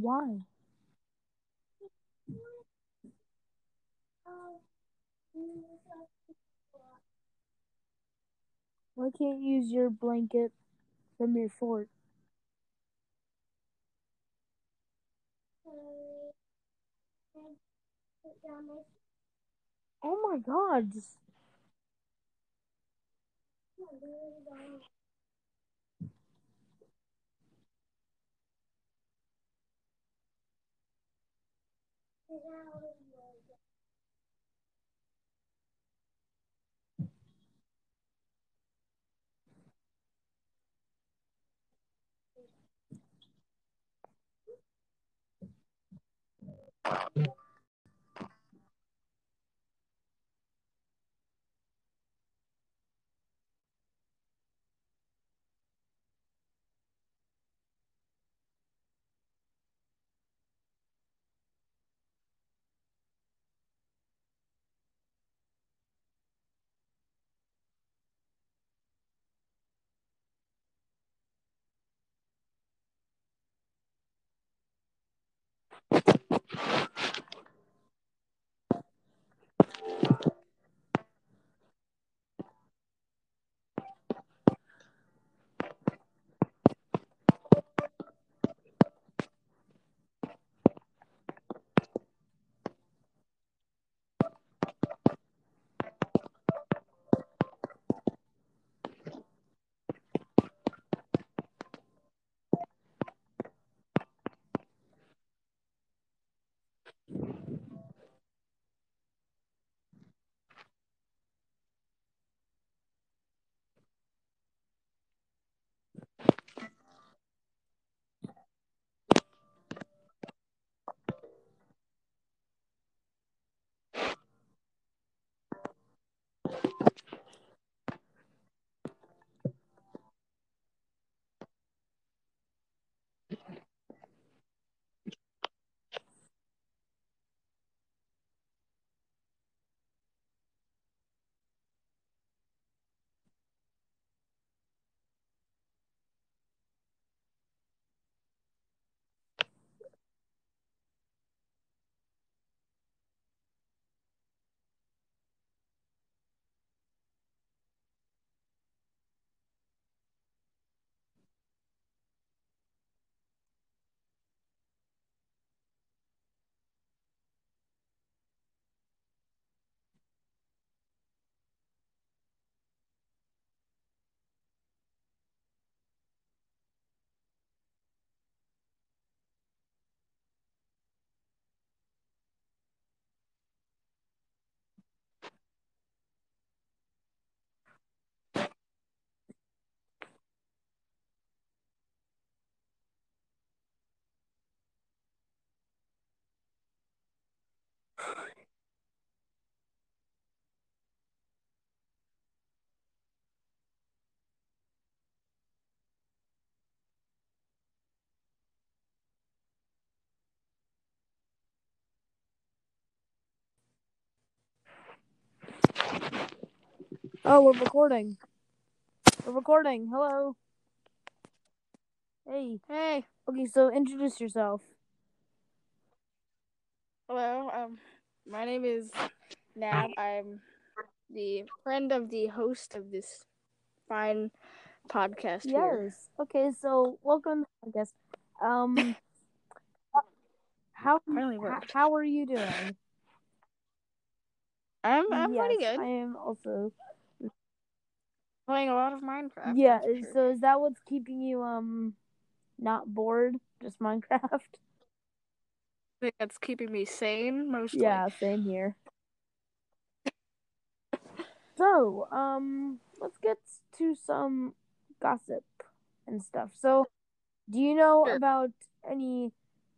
Why? Why can't you use your blanket from your fort? Oh my god. Just- Oh, we're recording. We're recording. Hello. Hey. Hey, Okay, so introduce yourself. hello. Um, my name is Nab. I'm the friend of the host of this fine podcast here. Yes. Okay, so welcome, I guess. Um, how Finally h- worked. how are you doing? I'm I'm yes, pretty good. I am also. Playing a lot of Minecraft. yeah. So is that what's keeping you um not bored? Just Minecraft? I think that's keeping me sane mostly. yeah. Same here. So um, let's get to some gossip and stuff. So, do you know Sure. about any?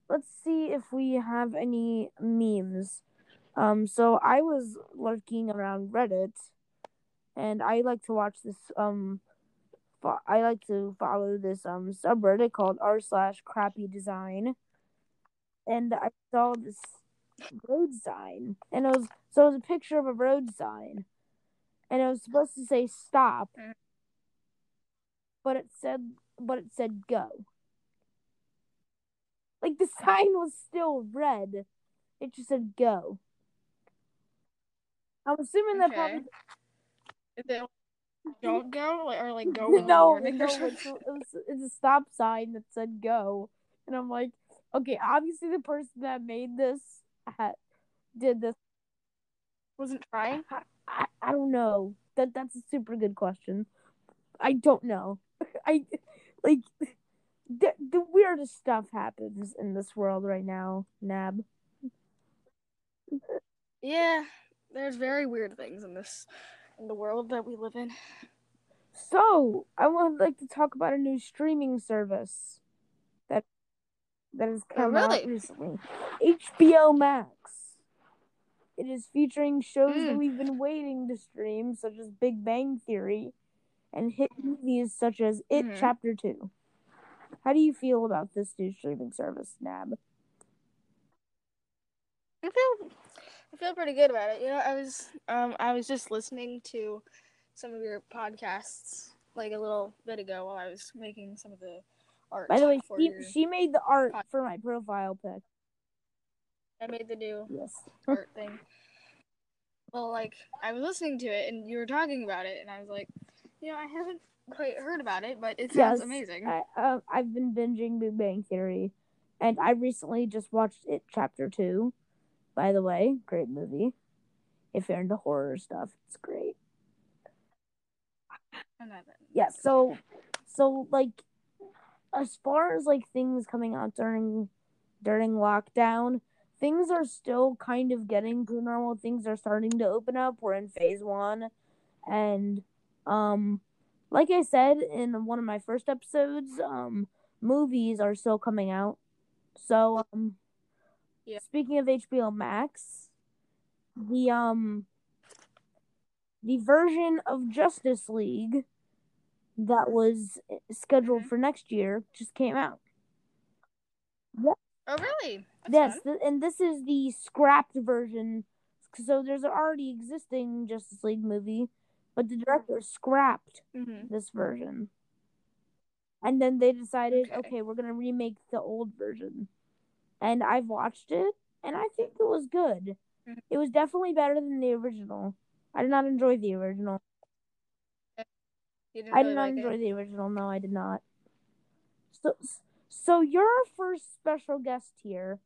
Let's see if we have any memes. Um, so I was lurking around Reddit, and I like to watch this. Um, fo- I like to follow this um subreddit called r slash crappy design, and I saw this road sign, and it was so it was a picture of a road sign, and it was supposed to say stop, Mm. but it said but it said go. Like the sign was still red. It just said go. I'm assuming that probably Don't go or like go no, no, it's, was, it's a stop sign that said go, and I'm like, okay, obviously the person that made this had, did this. Wasn't trying. I, I, I don't know. That that's a super good question. I don't know. I like the the weirdest stuff happens in this world right now. Nab. Yeah, there's very weird things in this in the world that we live in. So I would like to talk about a new streaming service that that has come out really? recently. HBO Max. It is featuring shows that Mm. we've been waiting to stream, such as Big Bang Theory, and hit movies such as It Mhm. Chapter Two. How do you feel about this new streaming service, Nab? I feel feel pretty good about it. You know, I was um I was just listening to some of your podcasts like a little bit ago while I was making some of the art. By the way, she, your, she made the art for my profile pic. I made the new Yes. art thing. Well, like I was listening to it and you were talking about it, and I was like, you know, I haven't quite heard about it, but it sounds Yes, amazing. I, uh, I've been binging Big Bang Theory, and I recently just watched it chapter two. By the way, great movie. If you're into horror stuff, it's great. I'm not that- Yeah. So, so like, as far as like things coming out during during lockdown, things are still kind of getting to normal. Things are starting to open up. We're in phase one, and um, like I said in one of my first episodes, um, movies are still coming out. So, um, Yeah. speaking of HBO Max, the um, the version of Justice League that was scheduled Mhm. for next year just came out. Oh, really? That's yes, th- and this is the scrapped version. So there's an already existing Justice League movie, but the director scrapped Mhm. this version. And then they decided, Okay. okay, we're gonna remake the old version. And I've watched it, and I think it was good. Mhm. It was definitely better than the original. I did not enjoy the original. Didn't I did not like enjoy it. the original. No, I did not. So, so you're our first special guest here.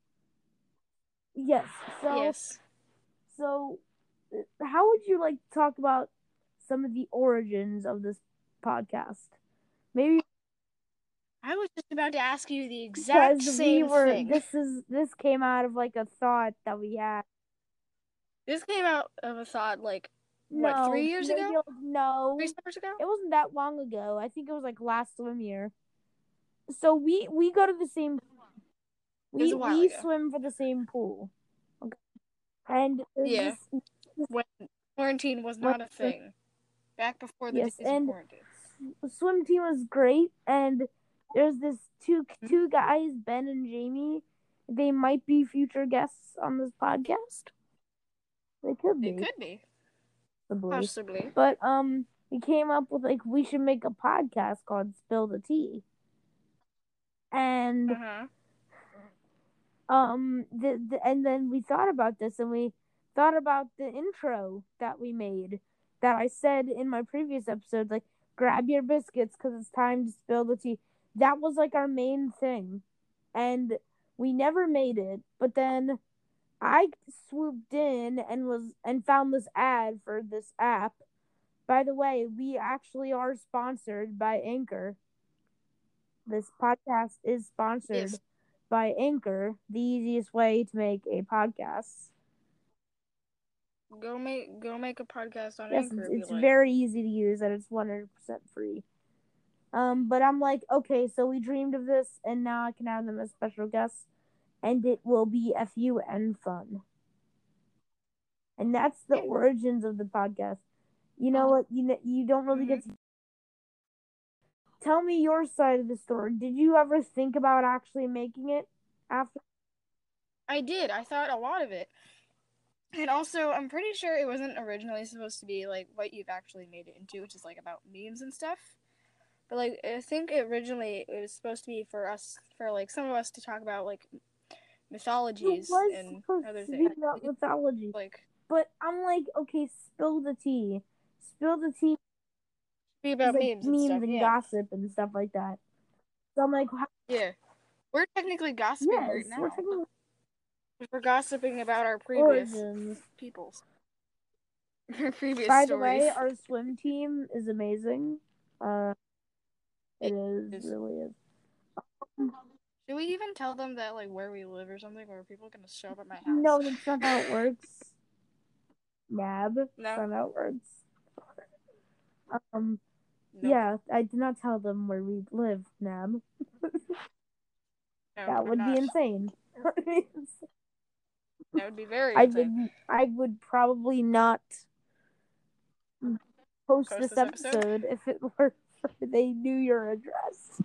Yes. So, Yes. so, uh, how would you like to talk about some of the origins of this podcast? Maybe I was just about to ask you the exact because same we were. thing. This... Is this came out of like a thought that we had. This came out of a thought like What, three years ago? No, three summers ago. it wasn't that long ago. I think it was like last swim year. So we we go to the same. We we ago. swim for the same pool. Okay. And Yeah. this- When quarantine was not a thing. Back before the Yes, and- quarantine. the swim team was great, and there's this two Mm-hmm. two guys, Ben and Jamie. They might be future guests on this podcast. They could be, It could be. possibly. Possibly. But um, we came up with like we should make a podcast called Spill the Tea, and Uh-huh. um, the, the and then we thought about this, and we thought about the intro that we made that I said in my previous episode, like grab your biscuits because it's time to spill the tea. That was like our main thing, and we never made it. But then I swooped in and was and found this ad for this app. By the way, we actually are sponsored by Anchor. This podcast is sponsored Yes. by Anchor, the easiest way to make a podcast. Go make go make a podcast on Yes, Anchor. it's, it's like. very easy to use and it's 100% free. Um, but I'm like, okay, so we dreamed of this and now I can have them as special guests and it will be fun fun. And that's the origins of the podcast. You know what? You know, you don't really get to tell me your side of the story. Did you ever think about actually making it after? I did. I thought a lot of it. And also, I'm pretty sure it wasn't originally supposed to be like what you've actually made it into, which is like about memes and stuff. But like I think originally it was supposed to be for us for like some of us to talk about like mythologies and other things. about mythology, Like but I'm like, okay, spill the tea, spill the tea. be about like, memes, memes and stuff. and yeah. gossip and stuff like that. So I'm like, how- yeah. We're technically gossiping yes, right now. we're talking We're gossiping about our previous origins. peoples. Our previous By the way, our swim team is amazing. Uh, it is is. really is. Should we even tell them that like where we live or something, or are people gonna show up at my house? No, that's not how it works. Nab, No? that's not how it works. Um, Nope. yeah, I did not tell them where we live, Nab. No, that would not. be insane. That would be very. I insane. would, I would probably not post, Post this, this episode? episode if it were they knew your address.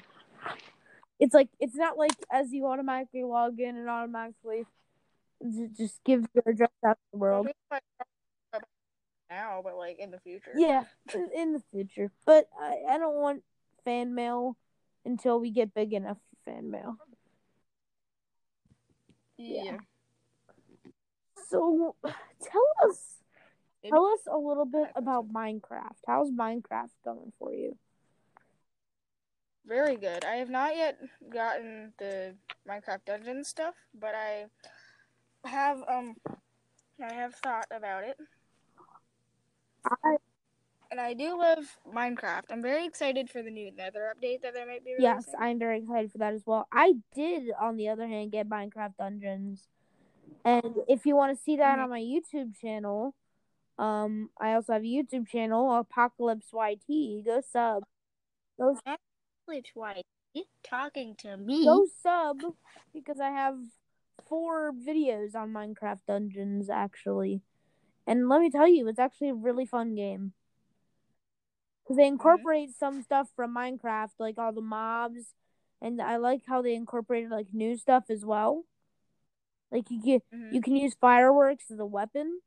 It's like it's not like as you automatically log in and automatically just gives your address out to the world. we might talk about it now, but like in the future. Yeah, in- in the future, but I, I don't want fan mail until we get big enough for fan mail. Yeah. So tell us tell us a little bit about Minecraft. How's Minecraft going for you? Very good. I have not yet gotten the Minecraft dungeon stuff, but I have um I have thought about it. I And I do love Minecraft. I'm very excited for the new Nether update that there might be releasing. yes, I'm very excited for that as well. I did, on the other hand, get Minecraft Dungeons, and if you want to see that Mhm. on my YouTube channel, um, I also have a YouTube channel, Apocalypse YT. Go sub. Go Which why talking to me? go sub because I have four videos on Minecraft Dungeons actually. And let me tell you, it's actually a really fun game. Because they incorporate some stuff from Minecraft, like all the mobs, and I like how they incorporated like new stuff as well. Like you can Mhm. you can use fireworks as a weapon.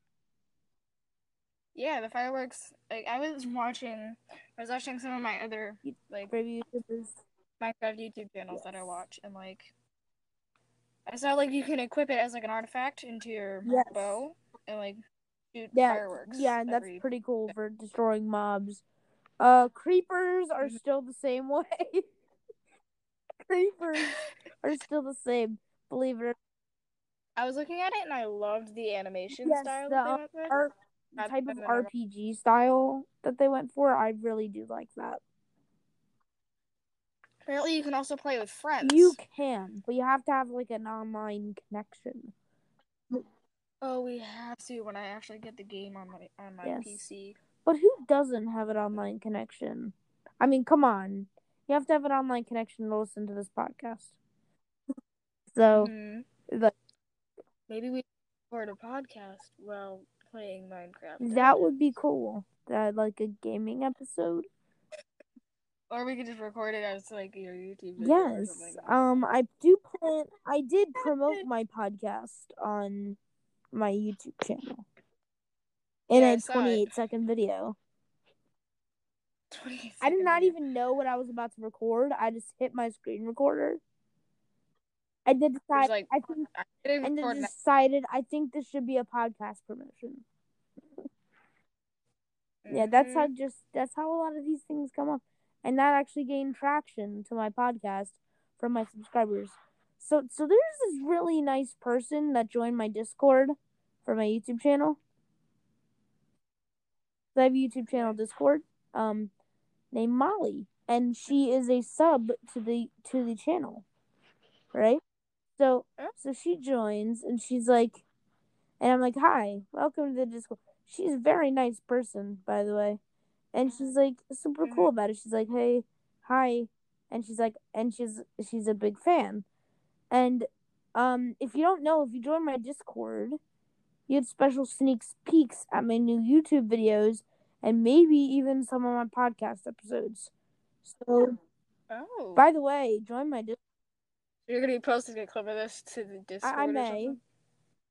Yeah, the fireworks. Like I was watching, I was watching some of my other like For YouTubers. Minecraft YouTube channels that I watch, and like I saw like you can equip it as like an artifact into your Yes. bow and like shoot Yeah, fireworks. yeah, and that's pretty cool for destroying mobs. Uh, creepers are Mhm. still the same way. creepers are still the same. Believe it or not. I was looking at it and I loved the animation Yes, style the, that they went with. Type of than the normal- RPG style that they went for. I really do like that. Apparently, you can also play with friends. You can, but you have to have like an online connection. Oh, we have to when I actually get the game on my on my Yes. PC. But who doesn't have an online connection? I mean, come on. You have to have an online connection to listen to this podcast. So, Mhm. like, Maybe we record a podcast while playing Minecraft. that would be cool. That like a gaming episode. Or we could just record it as like your YouTube video Yes. something. Um, I do plan. I did promote my podcast on my YouTube channel in Yeah, I a saw it. 28 second video. 28 I did not even know what I was about to record. I just hit my screen recorder. I did decide. like, I think, I and then decided. I think this should be a podcast promotion. Yeah, that's how Mhm. just that's how a lot of these things come up, and that actually gained traction to my podcast from my subscribers. So, so there's this really nice person that joined my Discord for my YouTube channel. So I have a YouTube channel Discord, um, named Molly, and she is a sub to the to the channel, right? So, so she joins, and she's like, and I'm like, "Hi, welcome to the Discord." She's a very nice person, by the way, and she's like super Mhm. cool about it. She's like, "Hey, hi," and she's like, and she's she's a big fan, and um, if you don't know, if you join my Discord, you get special sneak peeks at my new YouTube videos and maybe even some of my podcast episodes. So, Oh. by the way, join my Discord. You're gonna be posting a clip of this to the Discord I or may.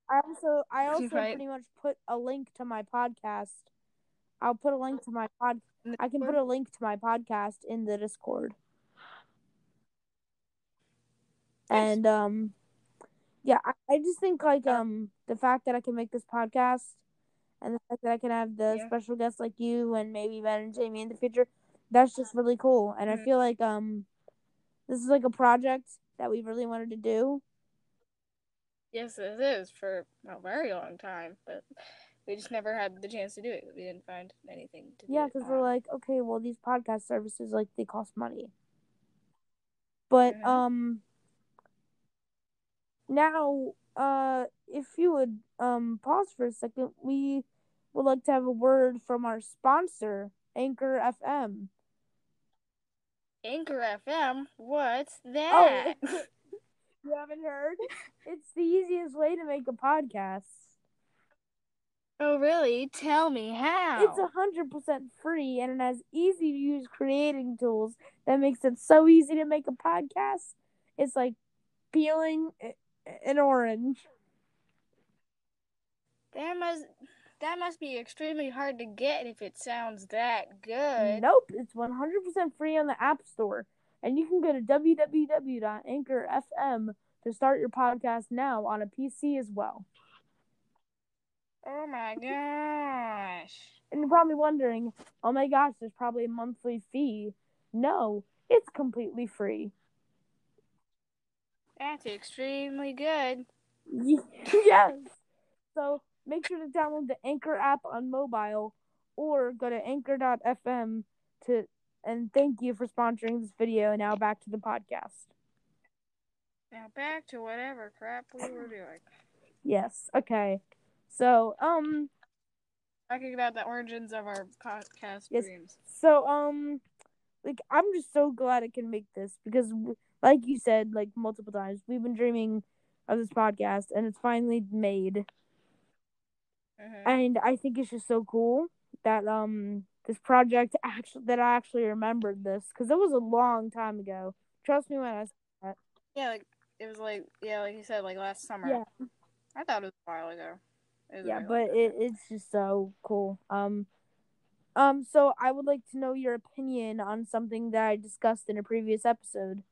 I also I also might. pretty much put a link to my podcast I'll put a link to my pod. I can put a link to my podcast in the Discord. And um, yeah, I, I just think like um the fact that I can make this podcast and the fact that I can have the Yeah. special guests like you and maybe Ben and Jamie in the future, that's just really cool. And I Mhm. feel like um this is like a project that we really wanted to do. Yes, it is for a very long time, but we just never had the chance to do it. We didn't find anything to do. Yeah, because we're like, okay, well these podcast services like they cost money. But Mhm. um now uh if you would um pause for a second, we would like to have a word from our sponsor, Anchor FM. Anchor FM. What's that? Oh, that? you haven't heard? It's the easiest way to make a podcast. Oh, really? Tell me how. It's a hundred percent free and it has easy to use creating tools that makes it so easy to make a podcast. It's like peeling an orange. that must that must be extremely hard to get if it sounds that good. Nope, it's one hundred percent free on the App Store, and you can go to www.anchor.fm to start your podcast now on a PC as well. Oh my gosh. And you're probably wondering, oh my gosh, there's probably a monthly fee. No, it's completely free. That's extremely good. yes. So make sure to download the Anchor app on mobile or go to anchor.fm to and thank you for sponsoring this video. Now back to the podcast. Now back to whatever crap we were doing. Yes. Okay. So, um Talking about the origins of our podcast Yes. dreams. so um like I'm just so glad I can make this because like you said like multiple times, we've been dreaming of this podcast and it's finally made. Mhm. and I think it's just so cool that um this project actually that I actually remembered this because it was a long time ago. Trust me when I say Yeah, like it was like yeah, like you said, like last summer. Yeah. I thought it was a while ago. It was a yeah, but it, it's just so cool. Um, um, so I would like to know your opinion on something that I discussed in a previous episode.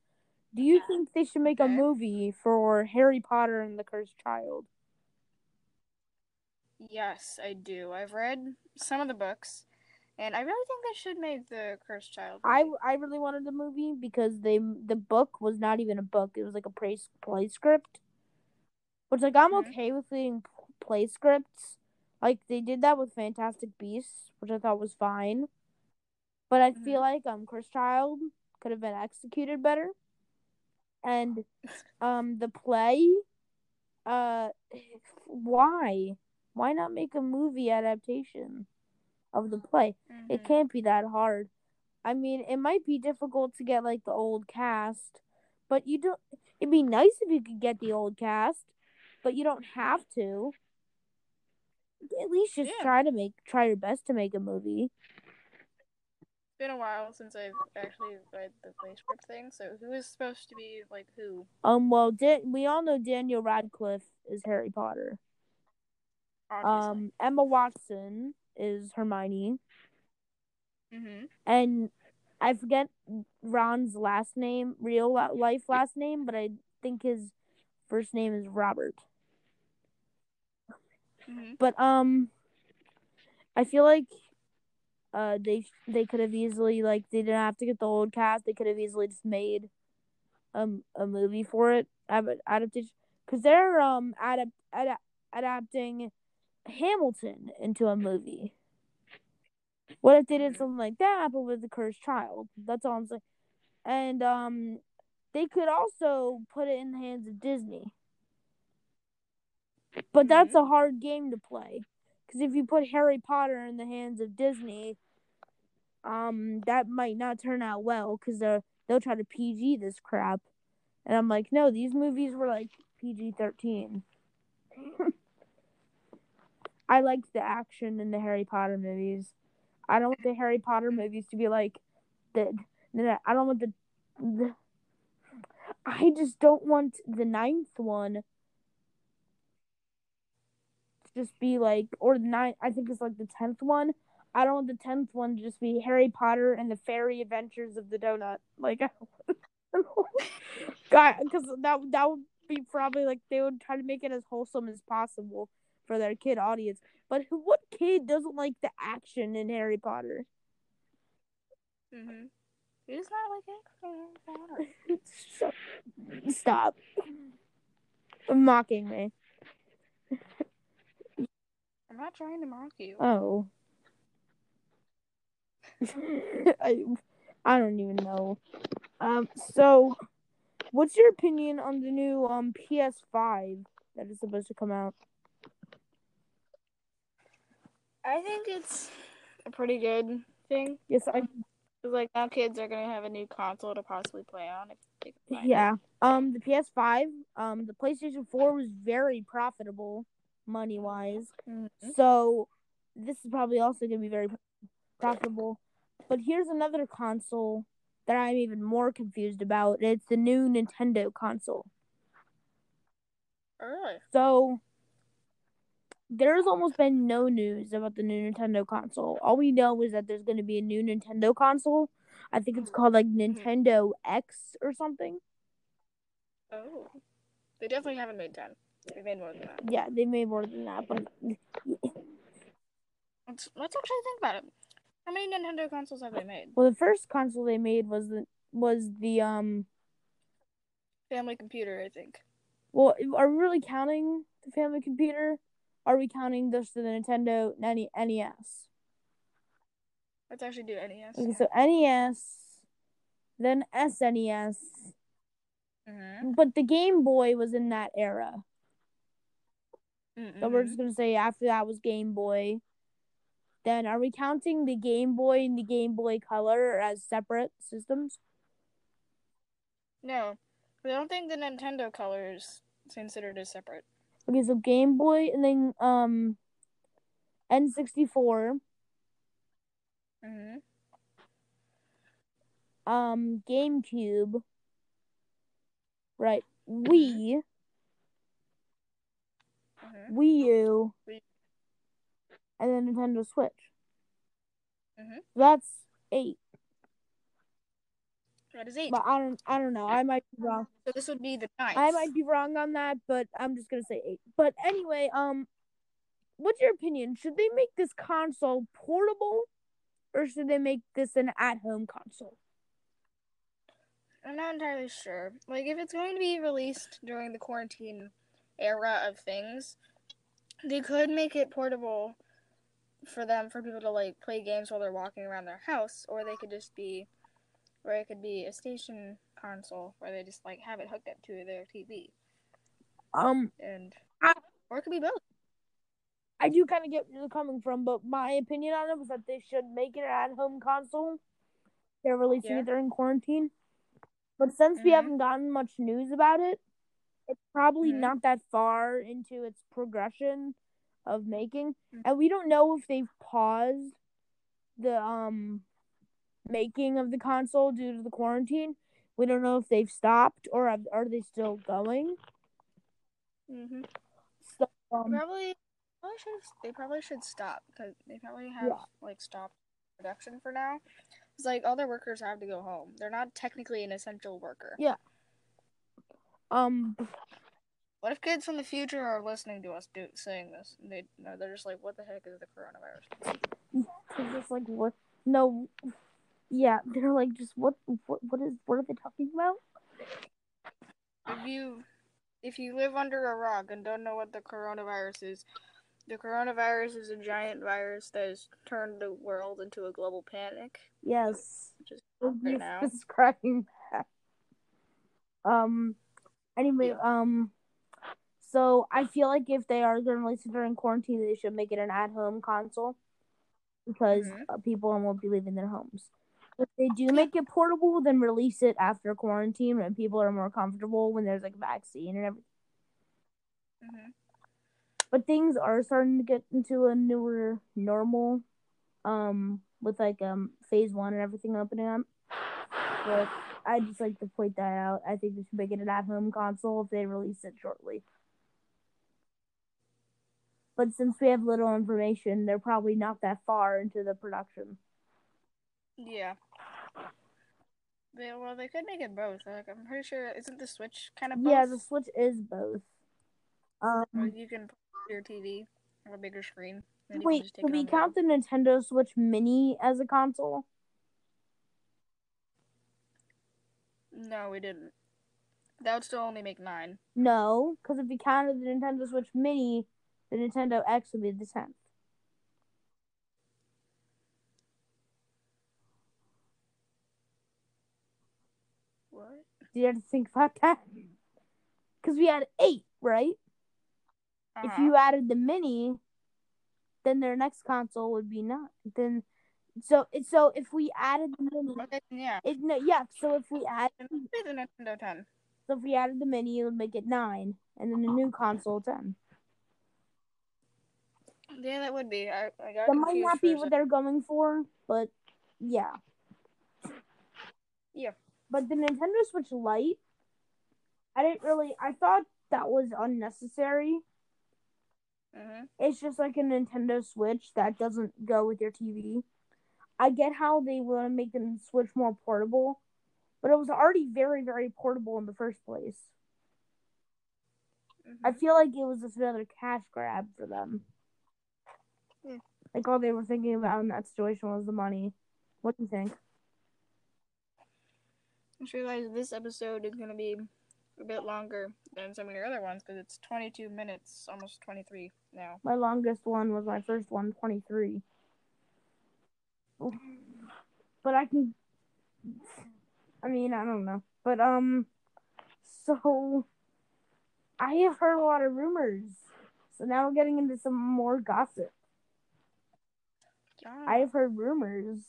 Do you think they should make a movie for Harry Potter and the Cursed Child? Yes, I do. I've read some of the books, and I really think they should make the Cursed Child. I, movie. I really wanted the movie because they the book was not even a book; it was like a play play script. Which like I'm Mhm. okay with reading play scripts, like they did that with Fantastic Beasts, which I thought was fine. But I feel like um Cursed Child could have been executed better, and um the play, uh, why why not make a movie adaptation of the play? It Mhm. can't be that hard. I mean, it might be difficult to get like the old cast, but you don't. It'd be nice if you could get the old cast, but you don't have to. At least just Yeah. try to make try your best to make a movie. It's been a while since I've actually read the play script thing. So who is supposed to be like who? Um, well, Da- we all know Daniel Radcliffe is Harry Potter. Obviously. Um, Emma Watson is Hermione, mm-hmm. and I forget Ron's last name, real life last name, but I think his first name is Robert. Mm-hmm. But um, I feel like uh they they could have easily like they didn't have to get the old cast. They could have easily just made um a movie for it adaptation because they're um adapt ad- adapting Hamilton into a movie. What if they did something like that, but with the cursed child? That's all I'm saying. And um, they could also put it in the hands of Disney. But that's a hard game to play. Because if you put Harry Potter in the hands of Disney, um, that might not turn out well. Because they'll they'll try to PG this crap, and I'm like, no, these movies were like PG thirteen. I liked the action in the Harry Potter movies. I don't want the Harry Potter movies to be like the. I don't want the, the. I just don't want the ninth one to just be like, or the ninth. I think it's like the tenth one. I don't want the tenth one to just be Harry Potter and the Fairy Adventures of the Donut. Like, God, because that that would be probably like they would try to make it as wholesome as possible for their kid audience. But what kid doesn't like the action in Harry Potter? Mhm. Who's not like it? Shut- Stop mocking me. I'm not trying to mock you. Oh. I I don't even know. Um so what's your opinion on the new um PS5 that is supposed to come out? I think it's a pretty good thing. Yes, I like now kids are gonna have a new console to possibly play on if they can find it. yeah. Um the PS5, um the PlayStation 4 was very profitable money-wise. Mhm. So this is probably also going to be very profitable. But here's another console that I'm even more confused about. It's the new Nintendo console. Oh, really? So there's almost been no news about the new Nintendo console. All we know is that there's going to be a new Nintendo console. I think it's called like Nintendo X or something. Oh. They definitely haven't made ten. They made more than that. Yeah, they made more than that, but Let's, let's actually think about it. How many Nintendo consoles have they made? well, the first console they made was the was the um. Family computer, I think. Well, are we really counting the family computer? Are we counting just the Nintendo NES? Let's actually do NES. Okay, so NES, then SNES, Mm-hmm. but the Game Boy was in that era. So we're just gonna say after that was Game Boy. Then are we counting the Game Boy and the Game Boy Color as separate systems? No, I don't think the Nintendo color is considered as separate. Okay, so Game Boy and then um N64, Mm-hmm. um GameCube, right? Wii, Mm-hmm. Wii U, Wii. and then Nintendo Switch. Mhm. That's eight, That is eight. but I don't, I don't know. I might be wrong. So this would be the ninth. I might be wrong on that, but I'm just gonna say eight. But anyway, um, what's your opinion? Should they make this console portable, or should they make this an at-home console? I'm not entirely sure. Like, if it's going to be released during the quarantine era of things, they could make it portable for them for people to like play games while they're walking around their house, or they could just be, or it could be a station console where they just like have it hooked up to their TV, Um, and I- or it could be both. I do kind of get where you're coming from, but my opinion on it was that they should make it an at-home console. They're releasing Yeah. it during quarantine, but since we Mhm. haven't gotten much news about it, it's probably Mhm. not that far into its progression of making, Mhm. and we don't know if they've paused the um making of the console due to the quarantine. We don't know if they've stopped or are they still going. Mm-hmm. So, um, Probably, probably should. They probably should stop because they probably have Yeah. like stopped production for now. It's like all their workers have to go home. They're not technically an essential worker. Yeah. Um, What if kids from the future are listening to us do saying this? And they no, they're just like, "What the heck is the coronavirus?" It's just like what? No, yeah, they're like just what? What? What is? What are they talking about? If you if you live under a rock and don't know what the coronavirus is, the coronavirus is a giant virus that has turned the world into a global panic. Yes, Just you now. describing that. Um. Anyway, um. So I feel like if they are going to release it during quarantine, they should make it an at-home console because Mhm. uh, people won't be leaving their homes. If they do make it portable, then release it after quarantine when people are more comfortable when there's like a vaccine and everything. hmm but things are starting to get into a newer normal um with like um phase one and everything opening up but i just like to point that out i think they should make it an at-home console if they release it shortly But since we have little information, they're probably not that far into the production. Yeah. They, well, they could make it both. Like, I'm pretty sure, isn't the Switch kind of both? Yeah, the Switch is both. Um, Or you can put your TV on a bigger screen. Wait, can wait, just take do it we count the Nintendo Switch Mini as a console? No, we didn't. That would still only make nine. No, because if we counted the Nintendo Switch Mini, the Nintendo X would be the tenth. What? Do you have to think about that? Because we had eight, right? If Uh-huh. you added the Mini, then their next console would be nine. Then, so so if we added the Mini, Okay, yeah. it no yeah. So if we add It must be the Nintendo 10. so if we added the Mini, it would make it nine, and then the new console ten. Yeah, that would be. I, I got That might not be what they're going for, but yeah. Yeah. But the Nintendo Switch Lite, I didn't really. I thought that was unnecessary. Mhm. It's just like a Nintendo Switch that doesn't go with your TV. I get how they want to make the Switch more portable, but it was already very, very portable in the first place. I Mhm. feel like it was just another cash grab for them. Hmm. Like all they were thinking about in that situation was the money. What do you think? I just realized this episode is going to be a bit longer than some of your other ones because it's 22 minutes, almost 23 now. My longest one was my first one, 23. But I can. I mean, I don't know. But, um. So. I have heard a lot of rumors. So now we're getting into some more gossip. Yeah. I have heard rumors.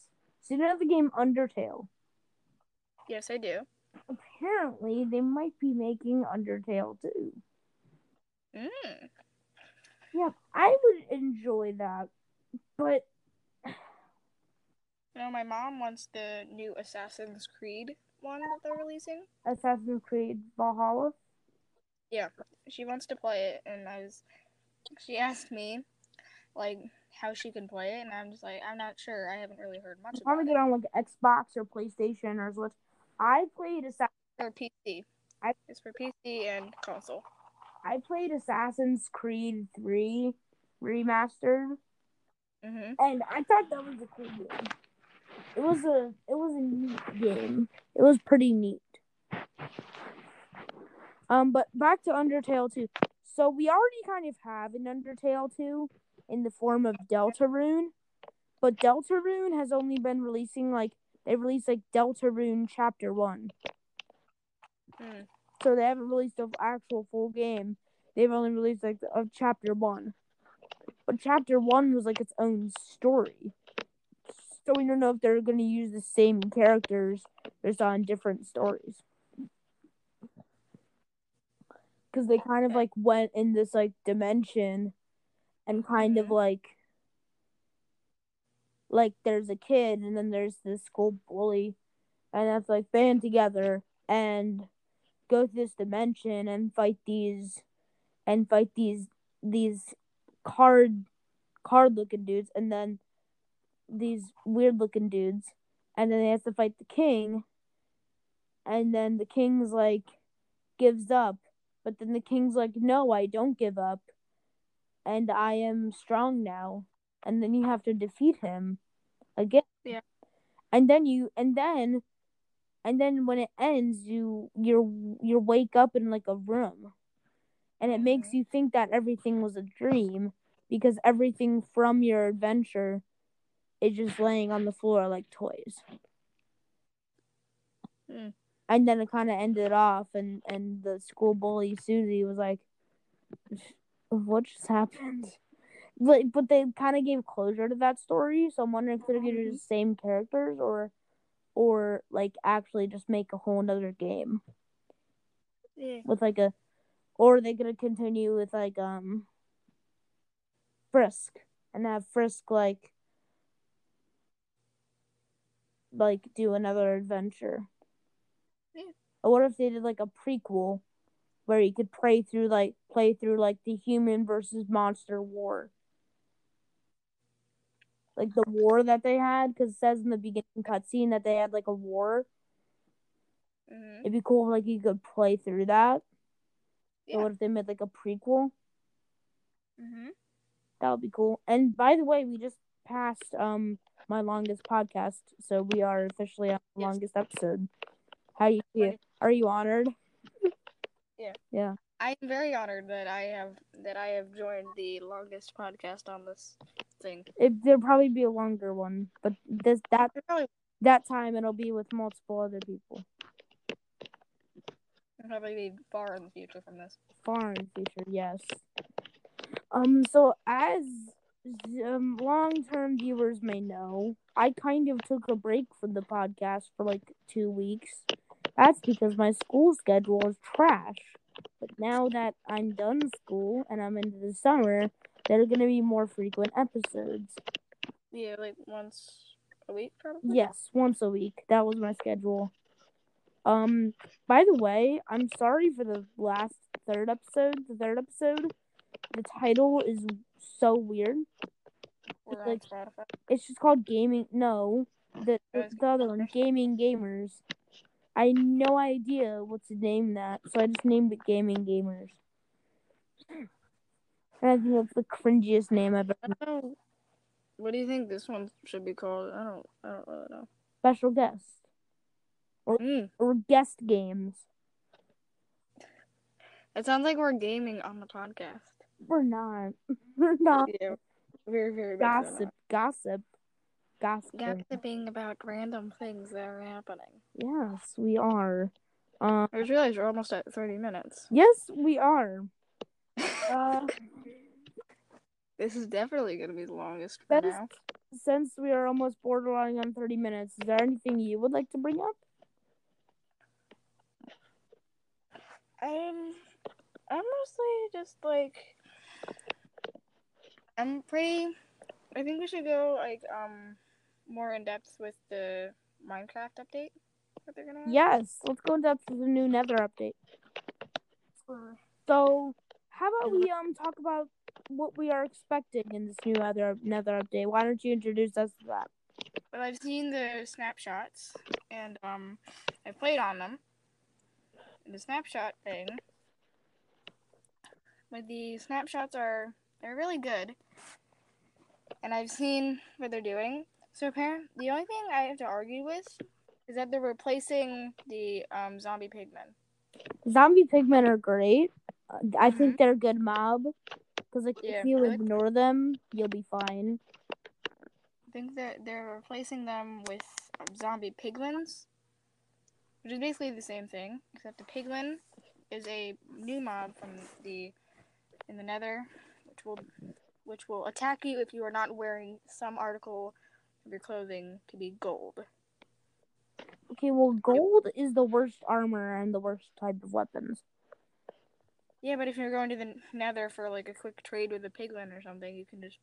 So you know the game Undertale? Yes, I do. Apparently, they might be making Undertale 2. Mm. Yeah, I would enjoy that. But You know, my mom wants the new Assassin's Creed one that they're releasing. Assassin's Creed Valhalla? Yeah, she wants to play it, and I was. She asked me, like, how she can play it, and I'm just like, I'm not sure. I haven't really heard much probably it. get on like Xbox or PlayStation or Switch. I played Assa- Or PC. I- It's for PC and console. I played Assassin's Creed 3 remastered Mm-hmm. and I thought that was a cool game. It was a it was a neat game. It was pretty neat. Um but back to Undertale 2. So we already kind of have an Undertale 2 in the form of Deltarune, but Deltarune has only been releasing like they released like Deltarune chapter 1. Mm. so they haven't released an actual full game. They've only released like a chapter one, but chapter one was like its own story. So we don't know if they're going to use the same characters They're just on different stories. Because they kind of like went in this like dimension, and kind of Mhm. like like there's a kid and then there's this school bully, and that's like band together and go to this dimension and fight these and fight these these card card looking dudes and then these weird looking dudes and then they have to fight the king and then the king's like gives up but then the king's like no I don't give up and I am strong now and then you have to defeat him again Yeah. and then you and then and then when it ends you you're you wake up in like a room and it makes Mhm. you think that everything was a dream because everything from your adventure is just laying on the floor like toys Mm. and then it kind of ended off and and the school bully susie was like what just happened but, but they kind of gave closure to that story so i'm wondering if they're going to do the same characters or or like actually just make a whole nother game Yeah. with like a or are they gonna continue with like um Frisk and have Frisk like like do another adventure. Yeah. Or what if they did like a prequel where you could play through like play through like the human versus monster war. Like the war that they had, because it says in the beginning cutscene that they had like a war. hmm It'd be cool if like you could play through that. Yeah. What if they made like a prequel? hmm That would be cool. And by the way, we just passed um my longest podcast, so we are officially on the Yes. longest episode. How you feel? Are you honored? Yeah. Yeah. I am very honored that I have that I have joined the longest podcast on this thing. It, there'll probably be a longer one, but this that probably that time it'll be with multiple other people. it'll probably be far in the future from this. Far in the future, yes. Um. So as um long term viewers may know, I kind of took a break from the podcast for like two weeks. That's because my school schedule is trash. But now that I'm done school and I'm into the summer, there are gonna be more frequent episodes. Yeah, like once a week probably. Yes, once a week. That was my schedule. Um, by the way, I'm sorry for the last third episode. The third episode, the title is so weird. We're like- It's just called Gaming. No, the Oh, the, it's the other one, Gaming Gamers. I had no idea what to name that, so I just named it Gaming Gamers. I think that's the cringiest name I've ever. I don't. What do you think this one should be called? I don't. I don't really know. Special guest Mm, or guest games. it sounds like we're gaming on the podcast. We're not. We're not. Yeah, very very gossip, gossip, gossip. Gossiping about random things that are happening. Yes, we are. Um, I just realized we're almost at thirty minutes. yes, we are. Uh, This is definitely gonna be the longest for that is, now. since we are almost borderline on thirty minutes, is there anything you would like to bring up? Um, I'm mostly just like, I'm pretty. I think we should go like um more in depth with the Minecraft update that they're gonna have. Yes, let's go in depth with the new Nether update. So, how about we um talk about what we are expecting in this new other Nether update? Why don't you introduce us to that? But I've seen the snapshots and um I played on them. The snapshot thing. But the snapshots are they're really good. And I've seen what they're doing. So apparently the only thing I have to argue with is that they're replacing the um zombie pigmen. Zombie pigmen are great. I think they're a good mob because like Yeah, if you ignore them, you'll be fine. I think that they're replacing them with zombie piglins, which is basically the same thing, except the piglin is a new mob from the in the Nether, which will which will attack you if you are not wearing some article of your clothing to be gold. Okay, well, gold is the worst armor and the worst type of weapons. Yeah, but if you're going to the Nether for like a quick trade with a piglin or something, you can just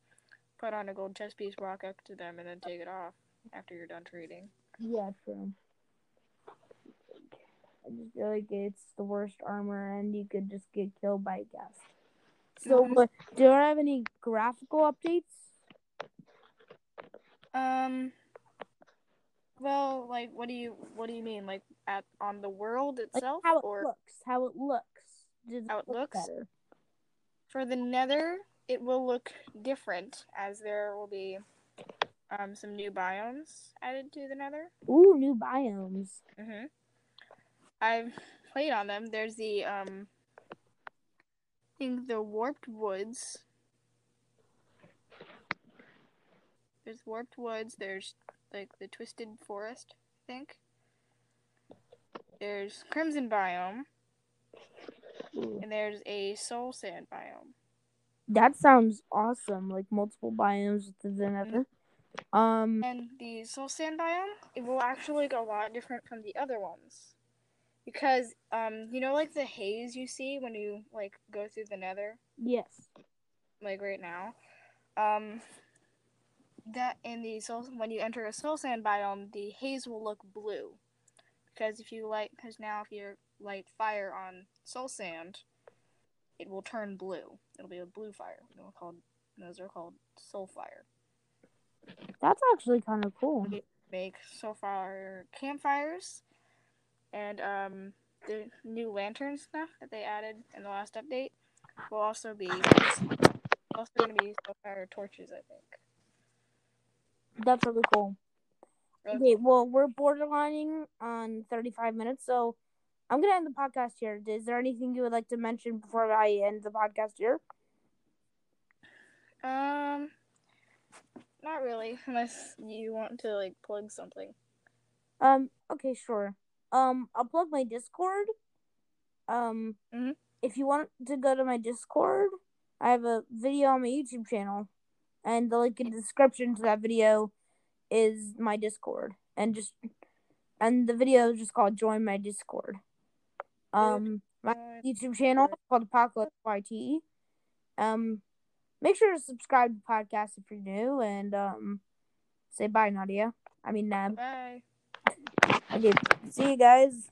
put on a gold chest piece, walk up to them, and then take it off after you're done trading. Yeah, true. I just feel like it's the worst armor, and you could just get killed by a ghast. So, Mhm. uh, do I have any graphical updates? Um. Well, like, what do you what do you mean? Like at on the world Like itself, how it or looks? How it looks? Does How it look looks? Better? for the Nether, it will look different as there will be um some new biomes added to the Nether. Ooh, new biomes. Mhm. I've played on them. There's the um. I think the warped woods. There's warped woods. There's like the twisted forest. I think. There's crimson biome, Ooh. and there's a soul sand biome. That sounds awesome. Like multiple biomes within the Nether. Um, And the soul sand biome, it will actually look a lot different from the other ones. Because um, you know, like the haze you see when you like go through the Nether. yes. like right now. Um, that in the soul when you enter a soul sand biome, the haze will look blue because if you light, because now if you light fire on soul sand, it will turn blue. It'll be a blue fire. They're called those are called soul fire. That's actually kind of cool. Make soul fire campfires, and um, the new lantern stuff that they added in the last update will also be also going to be soul fire torches. I think. That's really cool. Really Okay, well, we're borderlining on 35 minutes, so I'm going to end the podcast here. Is there anything you would like to mention before I end the podcast here? Um, not really, unless you want to like plug something. Um, okay, sure. Um, I'll plug my Discord. Um, Mhm. if you want to go to my Discord, I have a video on my YouTube channel, and the link in the description to that video is my Discord, and just and the video is just called "Join My Discord." Um, my YouTube channel is called Apocalypse YT. Um, make sure to subscribe to the podcast if you're new, and um, say bye, Nadia. I mean, Nab. bye. Okay, see you guys.